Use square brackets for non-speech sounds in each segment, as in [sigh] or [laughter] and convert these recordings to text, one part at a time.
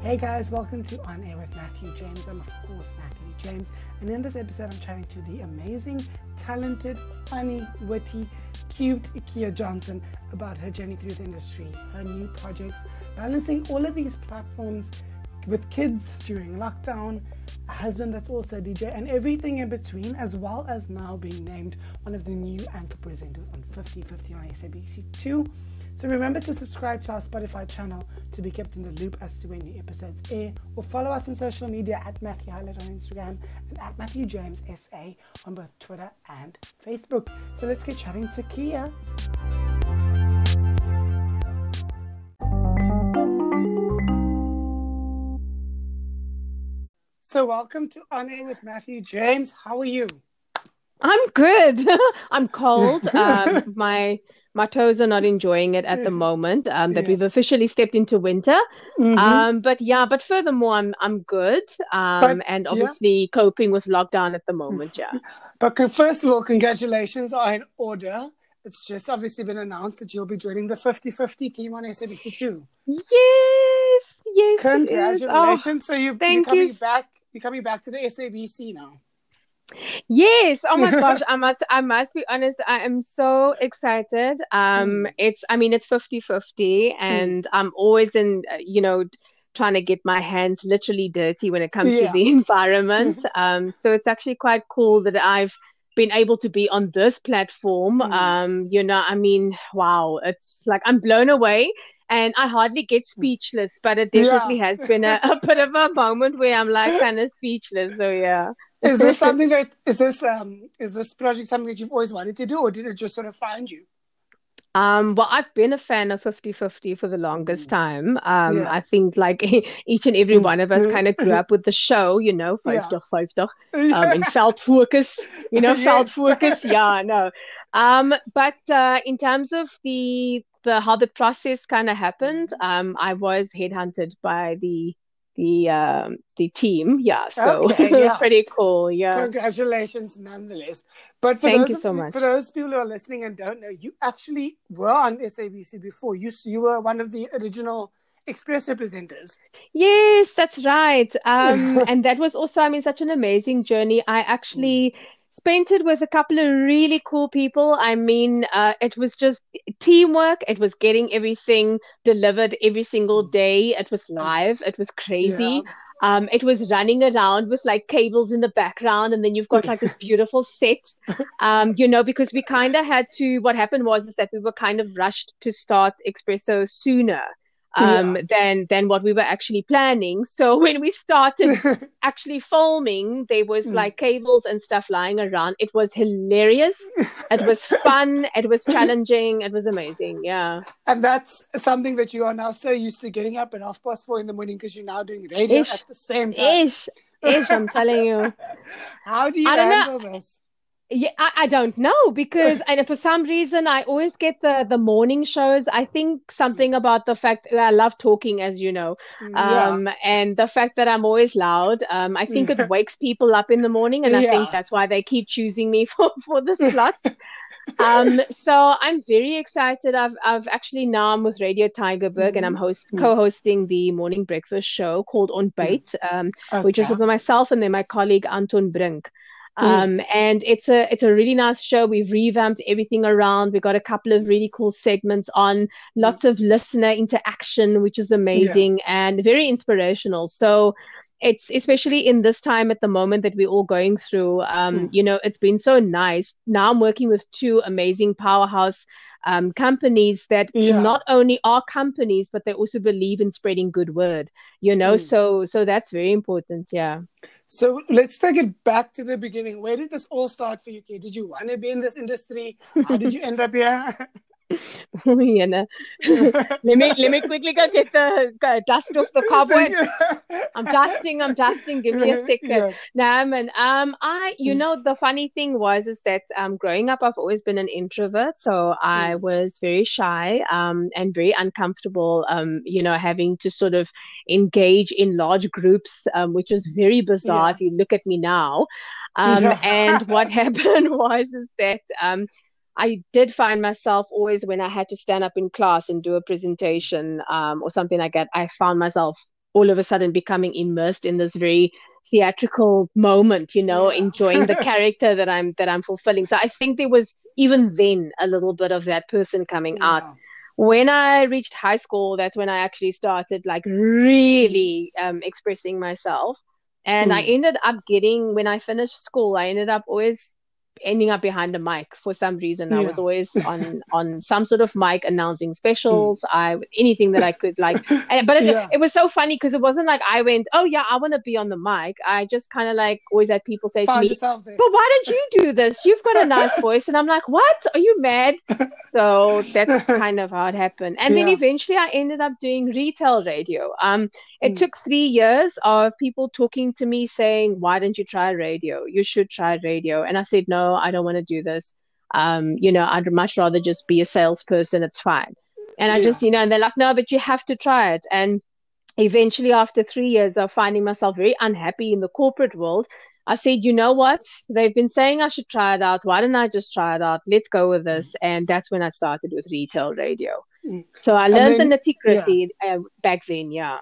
Hey guys, welcome to On Air with Matthew James. I'm, of course, Matthew James. And in this episode, I'm chatting to the amazing, talented, funny, witty, cute Kia Johnson about her journey through the industry, her new projects, balancing all of these platforms with kids during lockdown, a husband that's also a DJ, and everything in between, as well as now being named one of the new anchor presenters on 50 50 on SABC2. So remember to subscribe to our Spotify channel to be kept in the loop as to when new episodes air, or follow us on social media at Matthew Highlight on Instagram and at Matthew James SA on both Twitter and Facebook. So let's get chatting to Kia. So welcome to On Air with Matthew James. How are you? I'm good. [laughs] I'm cold. [laughs] Um, my my toes are not enjoying it at the moment um, that yeah. we've officially stepped into winter. Mm-hmm. Um, but yeah, but furthermore, I'm I'm good, um, but, and obviously yeah. coping with lockdown at the moment. Yeah. [laughs] but first of all, congratulations are in order. It's just obviously been announced that you'll be joining the 50-50 team on SABC2. Yes, yes. Congratulations! Oh, so you, you're coming you. back. You're coming back to the SABC now. Yes. Oh my gosh. [laughs] I must I must be honest. I am so excited. Um mm. it's I mean it's 50-50 and mm. I'm always in uh, you know trying to get my hands literally dirty when it comes yeah. to the [laughs] environment. [laughs] um so it's actually quite cool that I've been able to be on this platform. Mm. Um you know, I mean, wow, it's like I'm blown away and I hardly get mm. speechless, but it definitely yeah. has been a, a bit of a moment where I'm like kind of speechless. So yeah is this [laughs] something that is this um is this project something that you've always wanted to do or did it just sort of find you um, well, I've been a fan of 50 50 for the longest mm. time. Um, yeah. I think like [laughs] each and every one of us kind of grew up with the show, you know, five [laughs] yeah. five um, in Veldfokus, you know, Veldfokus. Yeah, no. Um, but uh, in terms of the the how the process kind of happened, mm. um, I was headhunted by the the um, the team. Yeah, so okay, [laughs] yeah. pretty cool. Yeah, congratulations, nonetheless. But thank you so much. For those people who are listening and don't know, you actually were on SABC before. You you were one of the original Expresso presenters. Yes, that's right. [laughs] Um, and that was also, I mean, such an amazing journey. I actually. Spent it with a couple of really cool people. I mean, uh, it was just teamwork. It was getting everything delivered every single mm. day. It was live. It was crazy. Yeah. Um, it was running around with like cables in the background, and then you've got like this [laughs] beautiful set, um, you know, because we kind of had to. What happened was is that we were kind of rushed to start Expresso sooner um, yeah. than than what we were actually planning. So [laughs] when we started [laughs] actually filming, there was mm. like cables and stuff lying around. It was hilarious. it was [laughs] fun. It was challenging. It was amazing. Yeah. And that's something that you are now so used to getting up at half past four in the morning because you're now doing radio Ish. at the same time. Ish. Ish, I'm telling you. How do you handle know. this? Yeah, I, I, don't know because and for some reason I always get the the morning shows. I think something about the fact that I love talking, as you know, um, yeah. and the fact that I'm always loud. Um, I think it [laughs] wakes people up in the morning, and I yeah. think that's why they keep choosing me [laughs] for for the [laughs] slots. um, so I'm very excited. I've I've actually now I'm with Radio Tygerberg mm-hmm. and I'm mm-hmm. host mm-hmm. co-hosting the morning breakfast show called Ontbyt, um, okay. which is with myself and then my colleague Anton Brink. Um, yes. and it's a it's a really nice show. We've revamped everything around. We've got a couple of really cool segments on, lots of listener interaction, which is amazing yeah. and very inspirational. So it's especially in this time at the moment that we're all going through. Um, mm. You know, it's been so nice. Now I'm working with two amazing powerhouse um, companies that yeah. not only are companies but they also believe in spreading good word you know? Mm. so so that's very important yeah. So let's take it back to the beginning. Where did this all start for you did you want to be in this industry? How did you end up here [laughs] [laughs] you [laughs] know. let me let me quickly go get the dust off the cobwebs. I'm dusting. I'm dusting. Give me a [laughs] second. Yeah. Nah, man. Um, I you know the funny thing was is that um growing up I've always been an introvert, so I mm. was very shy um and very uncomfortable um you know having to sort of engage in large groups um which was very bizarre yeah. if you look at me now. Um, yeah. and what happened was is that um I did find myself always when I had to stand up in class and do a presentation um, or something like that, I found myself all of a sudden becoming immersed in this very theatrical moment you know yeah. enjoying the [laughs] character that i'm that i'm fulfilling so i think there was even then a little bit of that person coming yeah. out when i reached high school that's when i actually started like really um, expressing myself and mm. i ended up getting when i finished school i ended up always ending up behind the mic for some reason. Yeah. I was always [laughs] on on some sort of mic announcing specials. Mm. I anything that I could like, [laughs] and, but it, yeah. it was so funny because it wasn't like I went, oh yeah, I want to be on the mic. I just kind of like always had people say Found to me, but why don't you do this? You've got a nice [laughs] voice, and I'm like, what? Are you mad? so that's kind of how it happened. And yeah. then eventually, I ended up doing retail radio. Um, it mm. took three years of people talking to me saying, why don't you try radio? You should try radio. And I said, no, I don't want to do this. Um, you know, I'd much rather just be a salesperson. It's fine. And I yeah. just, you know, and they're like, no, but you have to try it. And eventually, after three years of finding myself very unhappy in the corporate world, I said, you know what? They've been saying I should try it out. Why don't I just try it out? Let's go with this. And that's when I started with retail radio. Mm. So I learned then, the nitty gritty yeah. uh, back then. Yeah.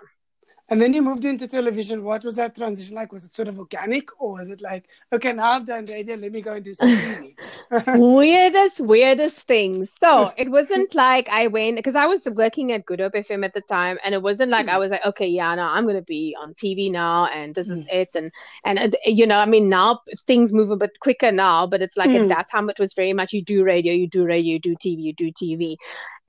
And then you moved into television. What was that transition like? Was it sort of organic, or was it like, okay, now I've done radio, let me go and do something? [laughs] weirdest, weirdest things. So it wasn't like I went because I was working at Good Hope FM at the time, and it wasn't like mm. I was like, okay, yeah, no, I'm gonna be on TV now, and this is mm. it, and and you know, I mean, now things move a bit quicker now, but it's like mm. at that time it was very much you do radio, you do radio, you do TV, you do TV,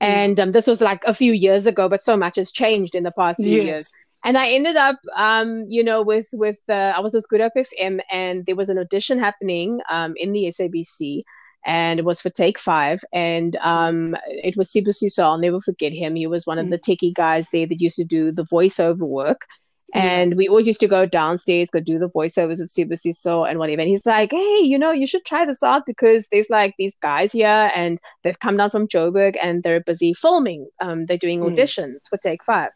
and um, this was like a few years ago, but so much has changed in the past few yes. years and I ended up, um, you know, with with uh, I was with Good Hope FM, and there was an audition happening um, in the SABC, and it was for Take Five, and um, it was Sibusiso. I'll never forget him. He was one of the mm. techie guys there that used to do the voiceover work. And we always used to go downstairs, go do the voiceovers with Sibusiso and whatever. And he's like, hey, you know, you should try this out because there's like these guys here and they've come down from Joburg and they're busy filming. Um, they're doing mm. auditions mm. for Take Five.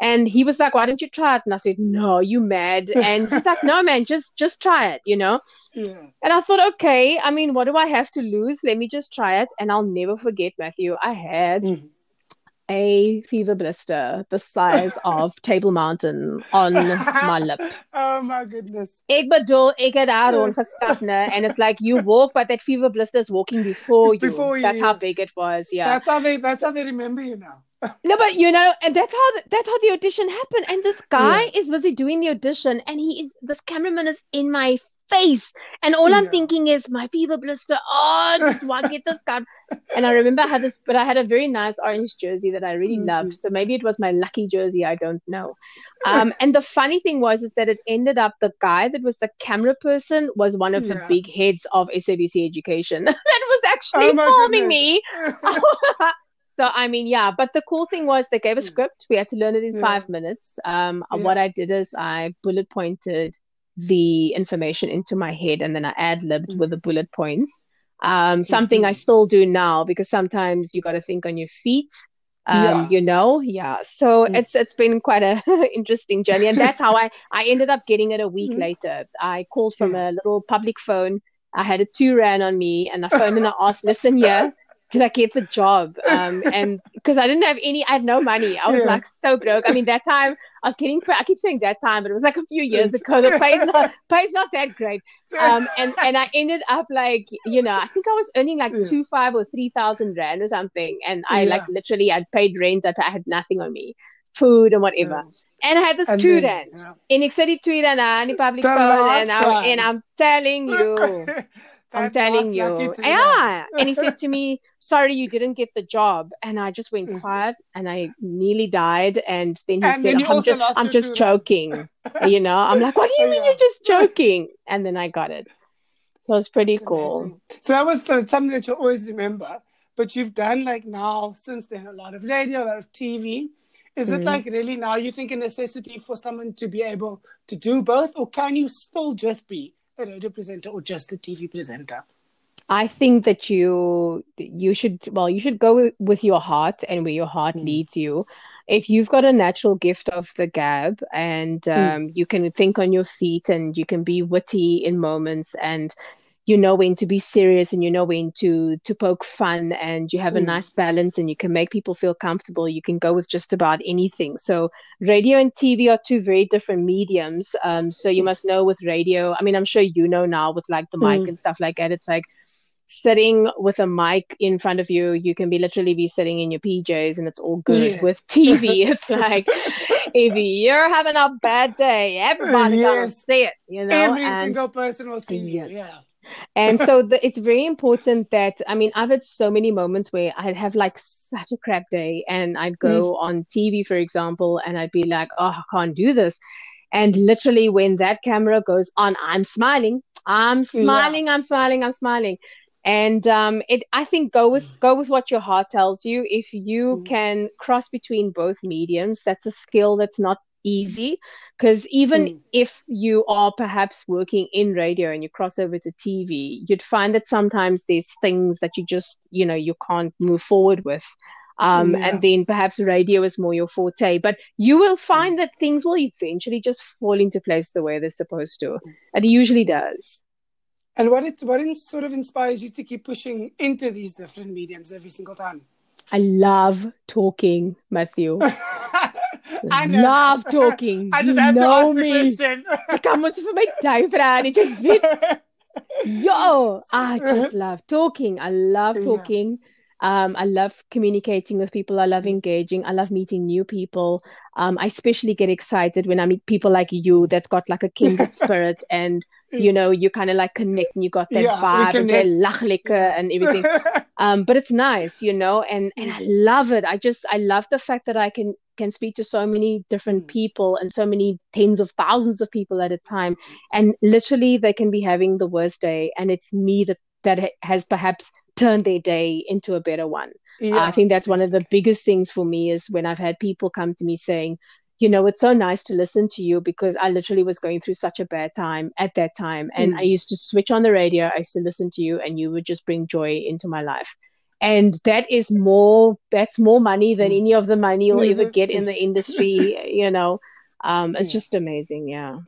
And he was like, "Why don't you try it?" And I said, "No, you mad?" And he's like, "No, man, just just try it, you know." Yeah. And I thought, okay, I mean, what do I have to lose? Let me just try it, and I'll never forget, Matthew. I had mm. a fever blister the size [laughs] of Table Mountain on my lip. [laughs] Oh my goodness! Ek bedoel, ek het and it's like you walk, but that fever blister is walking before you. Before you. That's how big it was. Yeah. That's how they. That's how they remember you now no, but you know, and that's how the, that's how the audition happened. And this guy yeah. is busy doing the audition, and he is this cameraman is in my face, and all yeah. I'm thinking is my fever blister. Oh, just to get this guy. [laughs] and I remember I had this, but I had a very nice orange jersey that I really mm-hmm. loved. So maybe it was my lucky jersey. I don't know. Um, [laughs] and the funny thing was is that it ended up the guy that was the camera person was one of yeah. the big heads of SABC Education [laughs] that was actually oh filming me. So I mean, yeah. But the cool thing was they gave a hmm. script. We had to learn it in yeah. five minutes. Um, yeah. what I did is I bullet pointed the information into my head, and then I ad libbed mm with the bullet points. Um, something mm-hmm. I still do now because sometimes you got to think on your feet. Um, yeah. you know, yeah. So mm it's it's been quite a [laughs] interesting journey, and that's how I [laughs] I ended up getting it a week later. I called from a little public phone. I had a two rand on me, and I phoned and I asked, "Listen here." [laughs] did I get the job? Um, and [laughs] because I didn't have any, I had no money. I was yeah. like so broke. I mean, that time I was getting, I keep saying that time, but it was like a few years ago. The pay's not, [laughs] pay's not that great. Um, and, and I ended up like, you know, I think I was earning like yeah. two, five or 3,000 Rand or something. And I yeah. like literally, I'd paid rent, that I had nothing on me food and whatever. And I had this and two then, rand. Yeah. En ek sit die twee dan aan die public phone and, I, and I'm telling you [laughs] I'm telling you. Yeah. and he said to me, Sorry, you didn't get the job. And I just went mm-hmm. quiet and I nearly died. And then he and said, then I'm just, I'm just joking. you know, I'm like, What do you [laughs] mean you're just joking? And then I got it. So it was pretty That's cool. Amazing. So that was something that you'll always remember. But you've done like now, since then, a lot of radio, a lot of TV. Is mm-hmm. it like really now you think a necessity for someone to be able to do both, or can you still just be a radio presenter or just a TV presenter? I think that you you should well you should go with your heart and where your heart mm. leads you. If you've got a natural gift of the gab and mm. um, mm. you can think on your feet and you can be witty in moments and you know when to be serious and you know when to to poke fun and you have a mm. nice balance and you can make people feel comfortable you can go with just about anything so radio and tv are two very different mediums um, so you must know with radio i mean i'm sure you know now with like the mic mm. and stuff like that it's like sitting with a mic in front of you, you can be literally be sitting in your PJs and it's all good. Yes. With TV, [laughs] it's like if you're having a bad day, everybody's yes. gonna see it. You know, every and, single person will see yes. you. Yeah. And [laughs] so the, it's very important that I mean I've had so many moments where I'd have like such a crap day and I'd go mm. on TV for example and I'd be like oh I can't do this and literally when that camera goes on I'm smiling I'm smiling yeah. I'm smiling I'm smiling and um, it i think go with go with what your heart tells you if you mm. can cross between both mediums that's a skill that's not easy because even mm. if you are perhaps working in radio and you cross over to tv you'd find that sometimes there's things that you just you know you can't move forward with um, yeah. and then perhaps radio is more your forte but you will mm. find that things will eventually just fall into place the way they're supposed to and it usually does and what it what sort of inspires you to keep pushing into these different mediums every single time? I love talking, Matthew. [laughs] I love talking. [laughs] I just you have know to ask me. the question. Ek kan mos vir my tyd vra en jy weet. Yo, I just [laughs] love talking. I love talking. Yeah. Um, I love communicating with people. I love engaging. I love meeting new people. Um, I especially get excited when I meet people like you that's got like a kindred [laughs] spirit and you know, you kind of like connect and you got that yeah, vibe and lach and everything. um, but it's nice, you know, and and I love it. I just I love the fact that I can can speak to so many different mm. people and so many tens of thousands of people at a time, and literally they can be having the worst day, and it's me that that has perhaps turned their day into a better one. Yeah. I think that's one of the biggest things for me is when I've had people come to me saying, you know, it's so nice to listen to you because I literally was going through such a bad time at that time. And mm. I used to switch on the radio, I used to listen to you, and you would just bring joy into my life. And that is more, that's more money than any of the money you'll ever get in the industry, [laughs] you know. Um, it's just amazing, yeah.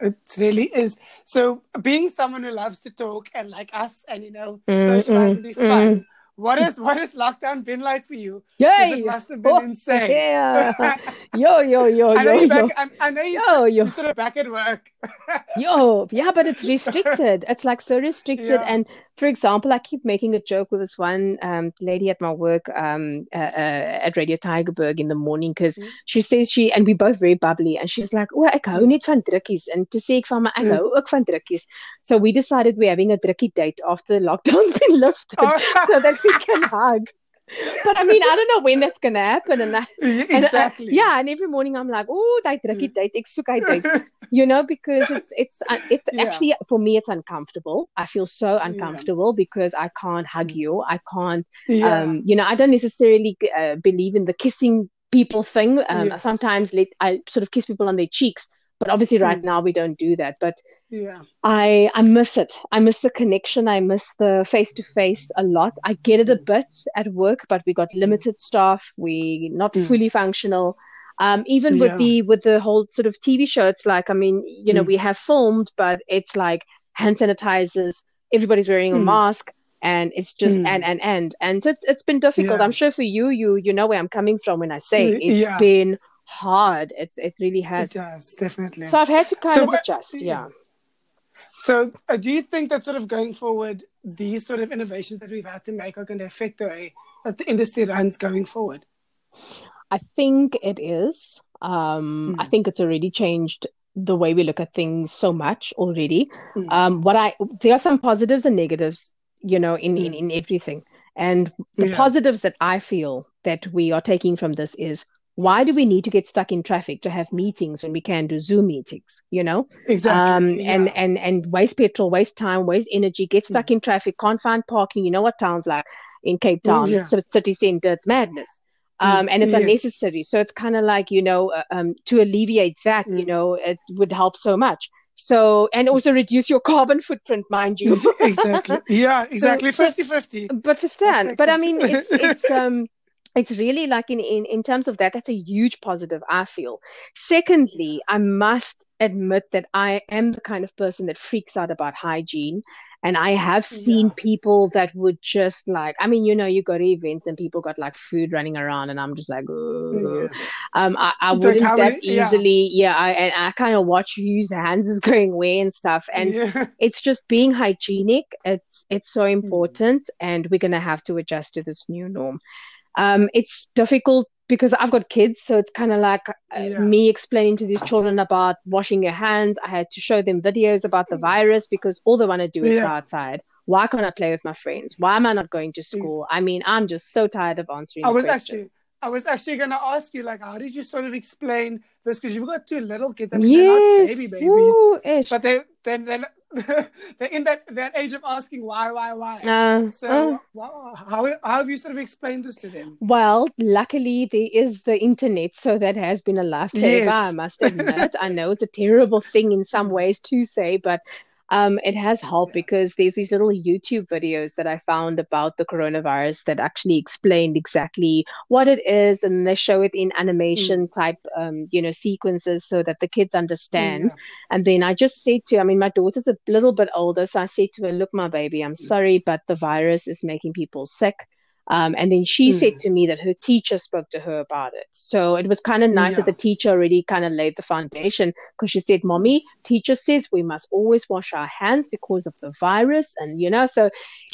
It really is. So, being someone who loves to talk and like us, and you know, mm, socialize mm, be fun. Mm what is what has lockdown been like for you? Yeah, it must have been oh, [laughs] insane. Yeah. yo, yo, yo, [laughs] I know yo, back, I, I know you yo, yo. sort of back at work. [laughs] yo, yeah, but it's restricted. It's like so restricted. Yeah. And for example, I keep making a joke with this one um, lady at my work um, uh, uh, at Radio Tygerberg in the morning because mm. she says she and we both very bubbly and she's like, "Oh, ek hou net van drukkies." And to say ek van my ek mm. hou ook van drukkies. So we decided we're having a drukkie date after lockdown's been lifted oh. so that [laughs] we can hug but I mean, I don't know when that's gonna happen. And that, exactly. And, uh, yeah, and every morning I'm like, oh, that drukkie date, ek soek date. [laughs] You know, because it's it's uh, it's yeah. actually for me it's uncomfortable. I feel so uncomfortable yeah. because I can't hug mm. you. I can't. Yeah. Um, you know, I don't necessarily uh, believe in the kissing people thing. Um, sometimes let, I sort of kiss people on their cheeks but obviously right mm. now we don't do that but yeah i i miss it i miss the connection i miss the face to face a lot i get it a hmm. bit at work but we got hmm. limited staff we not mm. fully functional um, even yeah. with the with the whole sort of tv show it's like i mean you know mm. we have filmed but it's like hand sanitizers everybody's wearing a mask and it's just and and and and it's it's been difficult yeah. i'm sure for you you you know where i'm coming from when i say it's yeah. been hard. It's it really has. It does definitely. So I've had to kind so, of adjust. Yeah. So uh, do you think that sort of going forward, these sort of innovations that we've had to make are going to affect the way that the industry runs going forward? I think it is. Um, mm. I think it's already changed the way we look at things so much already. Mm. Um, what I there are some positives and negatives, you know, in mm. in, in everything. And the yeah. positives that I feel that we are taking from this is why do we need to get stuck in traffic to have meetings when we can do zoom meetings you know exactly um, yeah. and and and waste petrol waste time waste energy get stuck mm. in traffic can't find parking you know what towns like in cape town yeah. city center it's madness mm. um, and it's yes. unnecessary so it's kind of like you know uh, um, to alleviate that mm. you know it would help so much so and also reduce your carbon footprint mind you [laughs] exactly yeah [laughs] exactly so, 50 50 but for stan but i mean it's it's [laughs] um it's really like in, in in terms of that that's a huge positive i feel secondly i must admit that i am the kind of person that freaks out about hygiene and i have seen yeah. people that would just like i mean you know you go to events and people got like food running around and i'm just like yeah. um i, I wouldn't that easily yeah, yeah I, and i kind of watch whose hands is [laughs] going where and stuff and it's just being hygienic it's it's so hmm. important mm. and we're gonna have to adjust to this new norm um, it's difficult because I've got kids, so it's kind of like uh, yeah. me explaining to these children about washing your hands. I had to show them videos about the virus because all they want to do is yeah. go outside. Why can't I play with my friends? Why am I not going to school? I mean, I'm just so tired of answering. I was questions. actually I was actually going to ask you, like, how did you sort of explain this? Because you've got two little kids. I mean, yes. they're not baby babies, Ooh, but they then then [laughs] they're in that that age of asking why, why, why. Uh, so, uh, how how have you sort of explained this to them? Well, luckily there is the internet, so that has been a lifesaver. Yes. I must admit. I know it's a terrible thing in some [laughs] ways to say, but um, it has helped because there's these little YouTube videos that I found about the coronavirus that actually explained exactly what it is, and they show it in animation mm. type, um, you know, sequences so that the kids understand. Yeah. And then I just said to, I mean, my daughter's a little bit older, so I said to her, "Look, my baby, I'm mm. sorry, but the virus is making people sick." Um, and then she mm. said to me that her teacher spoke to her about it. So it was kind of nice yeah. that the teacher already kind of laid the foundation because she said, Mommy, teacher says we must always wash our hands because of the virus. And, you know, so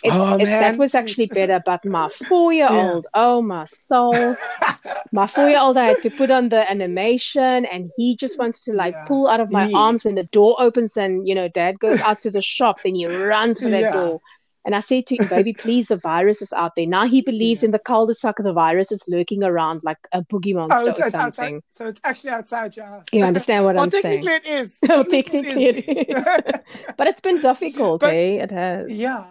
oh, it, that was actually better. But my [laughs] four year old, yeah. oh, my soul, [laughs] my four year old, I had to put on the animation and he just wants to like yeah. pull out of my arms when the door opens and, you know, dad goes out to the shop, then he runs for that door and I said to him, baby, please, the virus is out there. Now he believes yeah. in the cul-de-sac the virus is lurking around like a boogie oh, monster oh, or something. Outside. So it's actually outside your house. You understand what [laughs] well, I'm saying? Technically it is. [laughs] well, technically it is. [laughs] but it's been difficult, but, eh? It has. Yeah.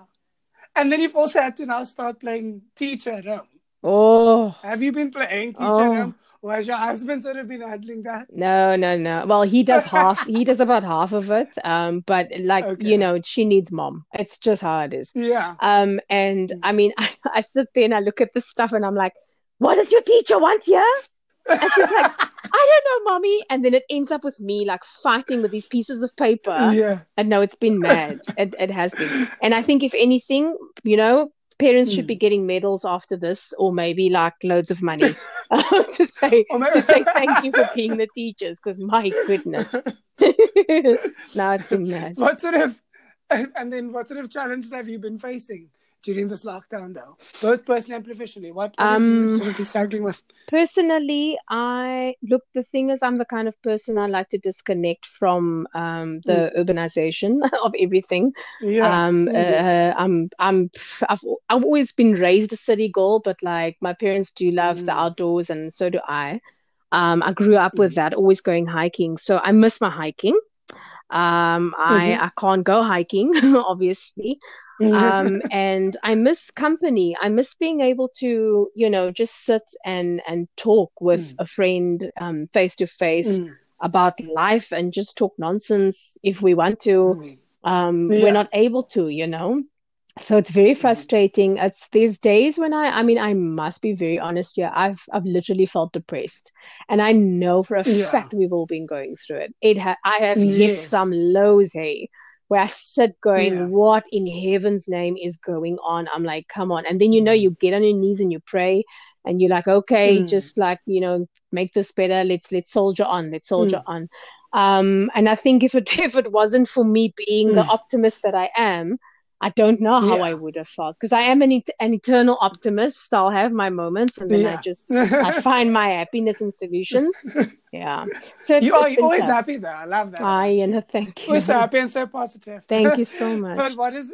And then you've also had to now start playing teacher at home. Oh. Have you been playing teacher oh. at home? Has your husband sort of been handling that? No, no, no. Well, he does half. he does about half of it. Um, but like okay. you know, she needs mom. It's just how it is. Yeah. Um, and mm. I mean, I, [laughs] I sit there and I look at the stuff and I'm like, what does your teacher want here? And she's like, [laughs] I don't know, mommy. And then it ends up with me like fighting with these pieces of paper. Yeah. And no, it's been mad. it, it has been. And I think if anything, you know, parents mm. should be hmm. getting medals after this, or maybe like loads of money [laughs] [laughs] to say to say thank you for being the teachers. Because my goodness, [laughs] now it's been mad. What sort of and then what sort of challenges have you been facing? During this lockdown, though, both personally and professionally? What, what um, sort of struggling with? Personally, I look. The thing is, I'm the kind of person I like to disconnect from um, the mm. urbanization [laughs] of everything. Yeah. Um, uh, I'm. I'm. I've. I've always been raised a city girl, but like my parents do love mm. the outdoors, and so do I. Um, I grew up with mm. that, always going hiking. So I miss my hiking. Um, I, mm-hmm. I can't go hiking, [laughs] obviously um, and I miss company. I miss being able to, you know, just sit and and talk with mm. a friend face to face about life and just talk nonsense if we want to. Mm. Um, yeah. We're not able to, you know. So it's very mm. frustrating. It's these days when I, I mean, I must be very honest here. I've, I've literally felt depressed, and I know for a yeah. fact we've all been going through it. It, ha- I have yes. hit some lows, hey, where I sit going, yeah. what in heaven's name is going on? I'm like, come on. And then you know, mm. you get on your knees and you pray and you're like, okay, mm. just like, you know, make this better. Let's let's soldier on. Let's soldier mm. on. Um, and I think if it [laughs] if it wasn't for me being the mm. optimist that I am, I don't know how yeah. I would have felt because I am an, an eternal optimist. I'll have my moments and then yeah. I just I [laughs] find my happiness in solutions. Yeah. So you are always tough. happy though. I love that. I and thank you. Always happy and so positive. Thank you [laughs] so much. but what is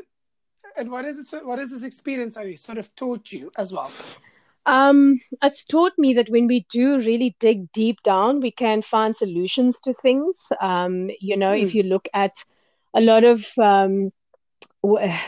and what is it? What is this experience? Have you sort of taught you as well? Um, it's taught me that when we do really dig deep down, we can find solutions to things. Um, you know, mm. if hmm. you look at a lot of um,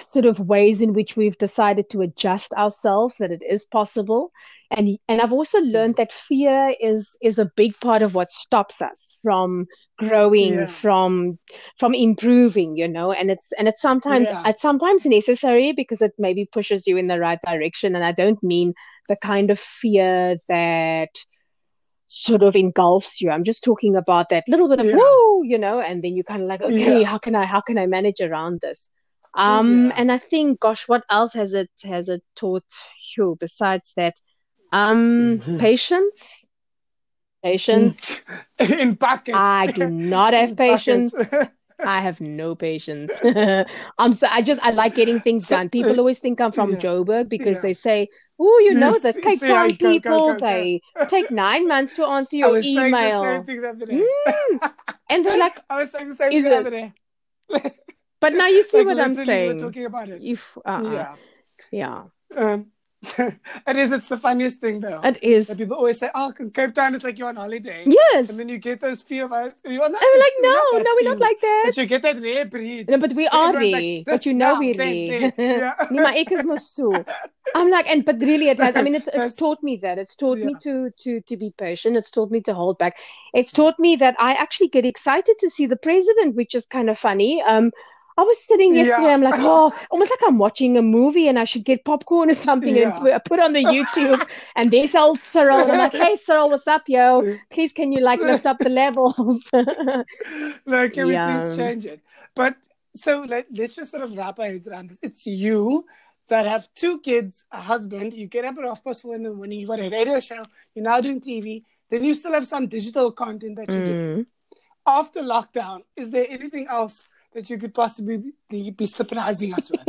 sort of ways in which we've decided to adjust ourselves that it is possible. And and i've also learned that fear is is a big part of what stops us from growing yeah. from from improving you know? And it's and it's sometimes yeah. it's sometimes necessary because it maybe pushes you in the right direction. And i don't mean the kind of fear that sort of engulfs you. I'm just talking about that little bit of yeah. whoa you know? And then you kind of like okay how can i how can i manage around this um and i think gosh what else has it has it taught you besides that um, patience. Patience. [laughs] In buckets. I do not [laughs] have patience. I have no patience. [laughs] I'm so I just I like getting things done. People always think I'm from yeah. Joburg because yeah. they say, "Oh, you know the Cape Town people. Go, go, go, they take nine months to answer your email." Mm. and they're like, "I was saying the same thing the other day." But now you see like, what I'm saying. talking about it. If, uh-uh. Yeah. Yeah. Um, [laughs] it is. It's the funniest thing, though. It is. That people always say, "Oh, Cape Town is like you're on holiday." Yes. And then you get those few of us. You're not, I'm like, no, no, we're not like that. But you get that rare breed. No, but we are there. Like, but you know we're there. [laughs] Yeah. [laughs] I'm like, and but really, it has. I mean, it's it's taught me that. It's taught yeah. me to to to be patient. It's taught me to hold back. It's taught me that I actually get excited to see the president, which is kind of funny. Um I was sitting yesterday. Yeah. I'm like, oh, almost like I'm watching a movie, and I should get popcorn or something yeah. and put, put on the YouTube. [laughs] and there's old Cyril. I'm like, hey, Cyril, what's up, yo? Please, can you like lift up the levels? [laughs] like, can yeah. we please change it? But so let, let's just sort of wrap our heads around this. It's you that have two kids, a husband. You get up at half past four in the morning. You've got a radio show. You're now doing TV. Then you still have some digital content that you mm. do. After lockdown, is there anything else? That you could possibly be, be surprising us with?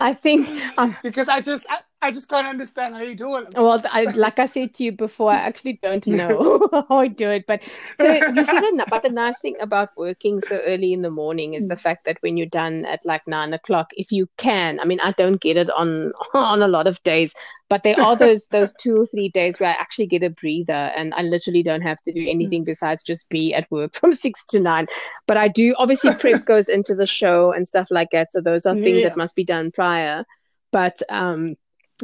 I think um, [laughs] because I just I, I, just can't understand how you do it. Well, I, like I said to you before, I actually don't [laughs] know [laughs] how I do it. But the, you see, the, but the nice thing about working so early in the morning is the fact that when you're done at like nine o'clock, if you can, I mean, I don't get it on [laughs] on a lot of days, but there are those those two or three days where I actually get a breather and I literally don't have to do anything besides just be at work from six to nine. But I do obviously prep goes into the show and stuff like that. So those are things yeah. that must be done prior. But um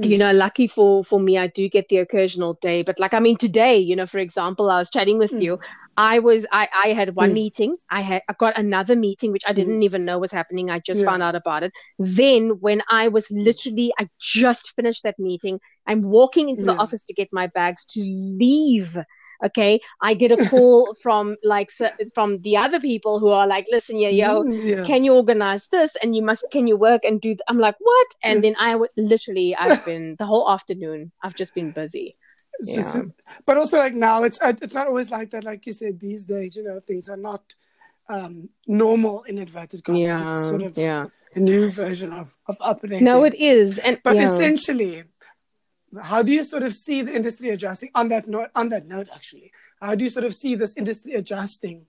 you mm. know lucky for for me i do get the occasional day but like i mean today you know for example i was chatting with mm. you i was i i had one mm. meeting i had i got another meeting which i didn't mm. even know was happening i just yeah. found out about it then when i was literally i just finished that meeting i'm walking into yeah. the office to get my bags to leave okay i get a [laughs] call from like from the other people who are like listen yeah yo mm, yeah. can you organize this and you must can you work and do th-? i'm like what and then i would literally i've [laughs] been the whole afternoon i've just been busy yeah. Just, but also like now it's uh, it's not always like that like you said these days you know things are not um normal in inverted commas yeah it's sort of yeah a new version of of operating no it is and but yeah. essentially how do you sort of see the industry adjusting? On that note on that note actually how do you sort of see this industry adjusting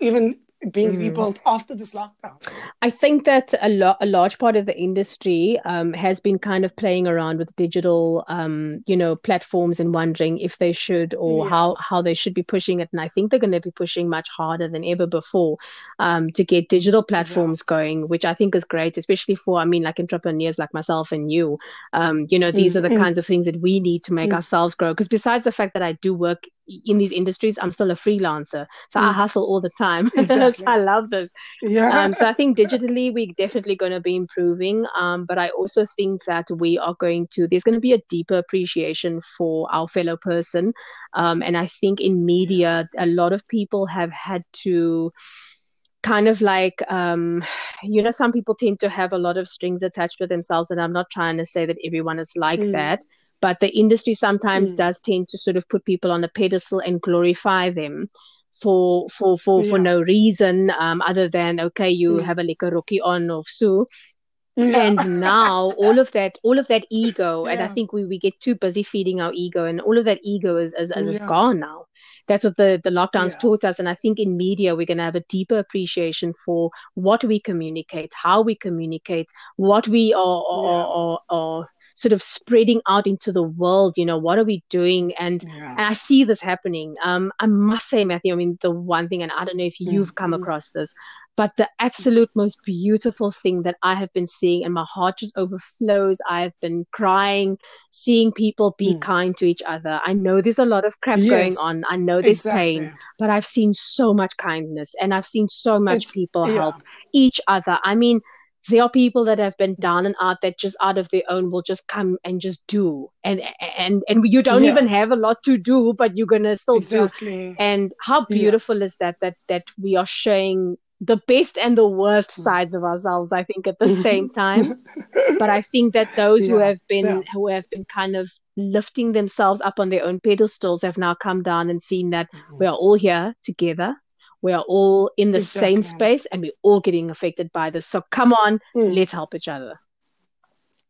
even being mm. rebuilt after this lockdown? I think that a, lo- a large part of the industry um, has been kind of playing around with digital, um, you know, platforms and wondering if they should or yeah. how how they should be pushing it. And I think they're going to be pushing much harder than ever before um, to get digital platforms yeah. going, which I think is great, especially for I mean, like entrepreneurs like myself and you. Um, you know, these mm-hmm. are the mm-hmm. kinds of things that we need to make mm-hmm. ourselves grow. Because besides the fact that I do work in these industries, I'm still a freelancer, so mm. I hustle all the time. [laughs] Exactly. I love this. Yeah. Um, so I [laughs] think digitally we're definitely going to be improving. Um, but I also think that we are going to. There's going to be a deeper appreciation for our fellow person. Um, and I think in media, a lot of people have had to kind of like um, you know some people tend to have a lot of strings attached to themselves and i'm not trying to say that everyone is like mm. that but the industry sometimes mm. does tend to sort of put people on a pedestal and glorify them for for for yeah. for no reason um, other than okay you mm. have a a rookie on of so yeah. and now [laughs] all of that all of that ego yeah. and i think we, we get too busy feeding our ego and all of that ego is is, is, is gone now that's what the, the lockdowns yeah. taught us. And I think in media, we're going to have a deeper appreciation for what we communicate, how we communicate, what we are, are, are, are sort of spreading out into the world. You know, what are we doing? And yeah. and I see this happening. Um, I must say, Matthew, I mean, the one thing, and I don't know if you've mm-hmm. come across this, but the absolute most beautiful thing that I have been seeing, and my heart just overflows. I've been crying, seeing people be mm. kind to each other. I know there's a lot of crap yes, going on. I know there's exactly. pain, but I've seen so much kindness and I've seen so much it's, people yeah. help each other. I mean, there are people that have been down and out that just out of their own will just come and just do and and and you don't yeah. even have a lot to do but you're gonna still exactly. do and how beautiful yeah. is that that that we are showing the best and the worst hmm. sides of ourselves i think at the [laughs] same time but i think that those yeah, who have been who have been kind of lifting themselves up on their own pedestals have now come down and seen that mm-hmm. we are all here together we are all in the exactly. same space and we're all getting affected by this so come on mm. let's help each other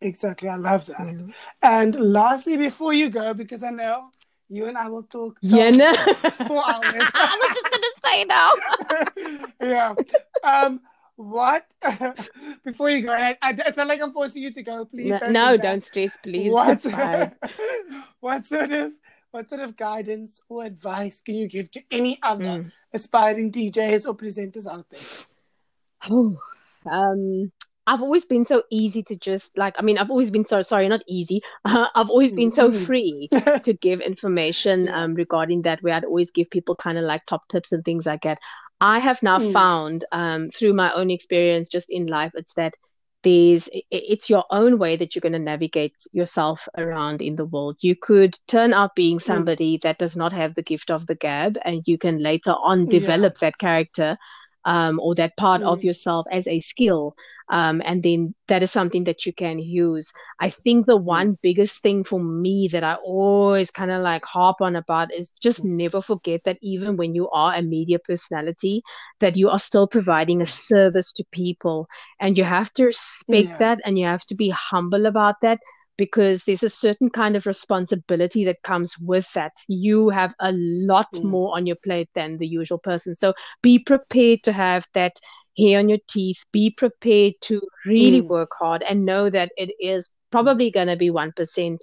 exactly i love that mm-hmm. and lastly before you go because i know you and I will talk, talk yeah, no. [laughs] four hours. [laughs] I was just gonna say now. [laughs] yeah. Um, what? Before you go, I, I, it's not like I'm forcing you to go. Please. No, don't, no, do don't stress, please. What? what sort of what sort of guidance or advice can you give to any other mm. aspiring DJs or presenters out there? Oh, um, I've always been so easy to just like, I mean, I've always been so sorry, not easy. Uh, [laughs] I've always been so mm-hmm. free [laughs] to give information um, regarding that, where I'd always give people kind of like top tips and things like that. I have now mm. found um, through my own experience just in life, it's that there's it's your own way that you're going to navigate yourself around in the world. You could turn out being mm. somebody mm. that does not have the gift of the gab, and you can later on develop yeah. that character um, or that part mm. of yourself as a skill. Um, and then that is something that you can use. I think the one biggest thing for me that I always kind of like harp on about is just mm. never forget that even when you are a media personality, that you are still providing a service to people, and you have to respect yeah. that, and you have to be humble about that because there's a certain kind of responsibility that comes with that. You have a lot mm. more on your plate than the usual person. So be prepared to have that hair on your teeth. Be prepared to really mm. work hard and know that it is probably going to be 1%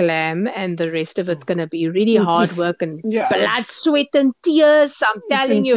glam and the rest of it's going to be really hard work and yeah. blood, sweat, and tears. I'm telling you.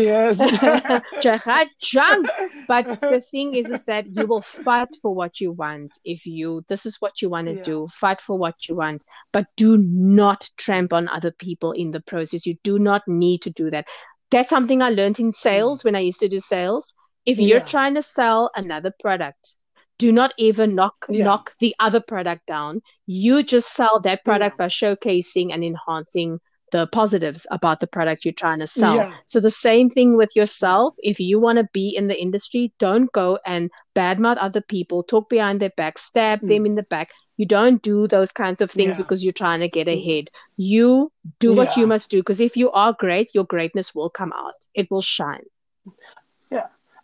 [laughs] but the [laughs] thing is, is that you will fight for what you want. If you, this is what you want to yeah. do, fight for what you want, but do not tramp on other people in the process. You do not need to do that. That's something I learned in sales mm. when I used to do sales. If you're yeah. trying to sell another product, do not even knock yeah. knock the other product down. You just sell that product yeah. by showcasing and enhancing the positives about the product you're trying to sell. Yeah. So the same thing with yourself. If you want to be in the industry, don't go and badmouth other people, talk behind their back, stab mm. them in the back. You don't do those kinds of things yeah. because you're trying to get mm. ahead. You do what you must do because if you are great, your greatness will come out. It will shine.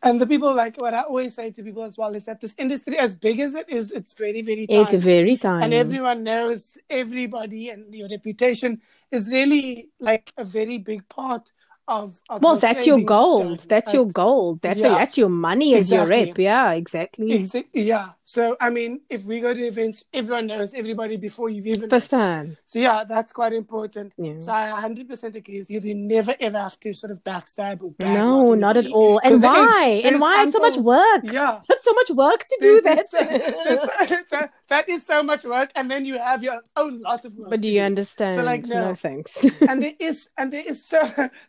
And the people like what I always say to people as well is that this industry, as big as it is, it's very, very tiny. It's very tiny. And everyone knows everybody, and your reputation is really like a very big part of, of well that's your gold that's your gold that's yeah. a, that's your money as exactly. your rep yeah exactly exactly yeah so i mean if we go to events everyone knows everybody before you've even first time. So yeah that's quite important. Yeah. so i 100% agree with you. You never ever have to sort of backstab or no not at all. And why? and why? Ample, so much work. Yeah. That's so much work to do that. [laughs] [laughs] that that is so much work and then you have your own lot of work but do you understand so like no, no. thanks. [laughs] And there is and there is so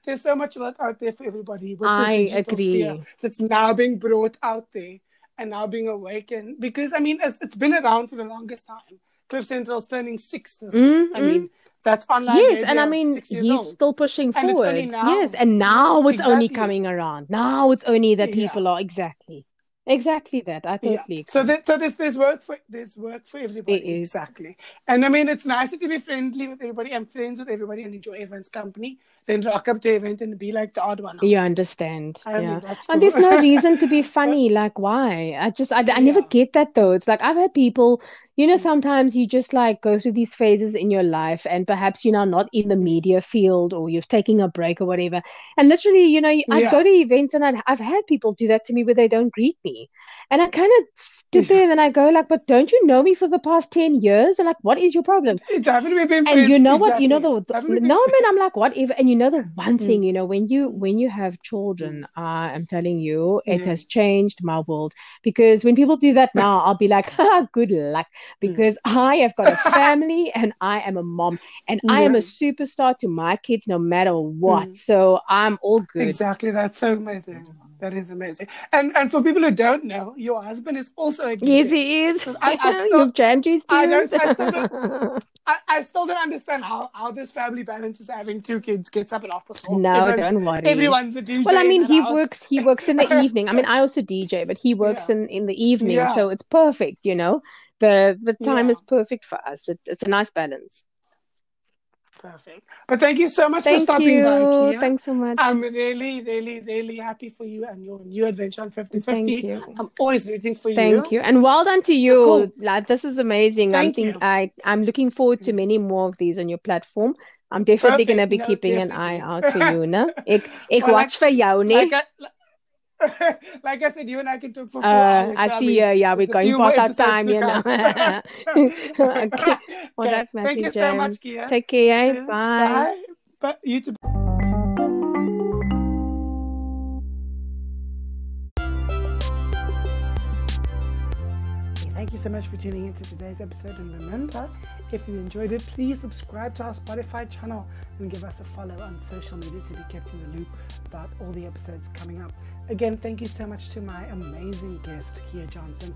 there's so much work out there for everybody. I agree. That's now being brought out there and now being awakened. Because, I mean, it's, it's been around for the longest time. Cliff Central's turning six this mm-hmm. I mean, that's online. Yes, and I mean, he's old. still pushing and forward. Yes, and now it's exactly. only coming around. Now it's only that people yeah. are exactly. Exactly that. I totally. Yeah. So, that, so there's there's work for there's work for everybody. It is. Exactly. And I mean, it's nicer to be friendly with everybody and friends with everybody and enjoy everyone's company than rock up to event and be like the odd one. You understand? I yeah. Cool. And there's no reason to be [laughs] funny. like, why? I just I, I never get that though. It's like I've had people you know, sometimes you just like go through these phases in your life, and perhaps you're now not in the media field or you're taking a break or whatever. And literally, you know, I Yeah. go to events and I'd, I've had people do that to me where they don't greet me. And I kind of stood there and then I go like, but don't you know me for the past 10 years? And like, what is your problem? Haven't been And you know what? You know the, the Haven't been- no man, I'm like whatever. And you know the one Mm. thing, you know, when you when you have children, I am telling you, it Yeah. has changed my world. Because when people do that now, I'll be like, [laughs] good luck. Mm. Because I have got a [laughs] family and I am a mom and I am a superstar to my kids no matter what. Mm. So I'm all good. Exactly. That's so amazing. That is amazing. And and for people who don't know, your husband is also a DJ. Yes, he is. I- I [laughs] still- have jam juice I don't- I still [laughs] I, I still don't understand how, how this family balances having two kids, gets up and off before. no, Everyone's- don't worry. Everyone's a DJ. Well, I mean, he house. works. He works in the evening. I mean, I also DJ, but he works Yeah. in in the evening, Yeah. so it's perfect. You know, the the time Yeah. is perfect for us. It, it's a nice balance. Perfect. But thank you so much for stopping you. by, Kia. Thanks so much. I'm really, really, really happy for you and your new adventure on 50 Thank you. I'm always rooting for Thank you. Thank you, and well done to you. cool. Like this is amazing. I'm think you. I I'm looking forward to many more of these on your platform. I'm definitely Perfect. gonna be No, keeping an eye out for you, [laughs] no? Ek ek Well, watch vir jou, nee. Like I, like [laughs] I said, you and I can talk for four Uh, hours. I so see mean, you. Yeah, we're there's a going few for that time, you know. come. [laughs] okay. [laughs] All Okay. right, Matthew Thank you James. so much, Kia. Take care. Cheers. Bye. But you too. Thank you so much for tuning into today's episode. And remember, if you enjoyed it, please subscribe to our Spotify channel and give us a follow on social media to be kept in the loop about all the episodes coming up. Again, thank you so much to my amazing guest, Kia Johnson.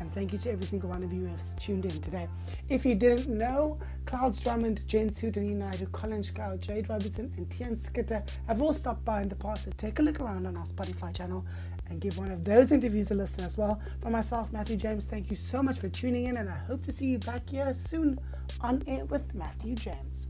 And thank you to every single one of you who has tuned in today. If you didn't know, Clouds Drummond, Jen Sudanini Naidu, Colin Schau, Jade Robertson, and Tian Skitter have all stopped by in the past. So take a look around on our Spotify channel and give one of those interviews a listen as well. For myself, Matthew James, thank you so much for tuning in, and I hope to see you back here soon on air with Matthew James.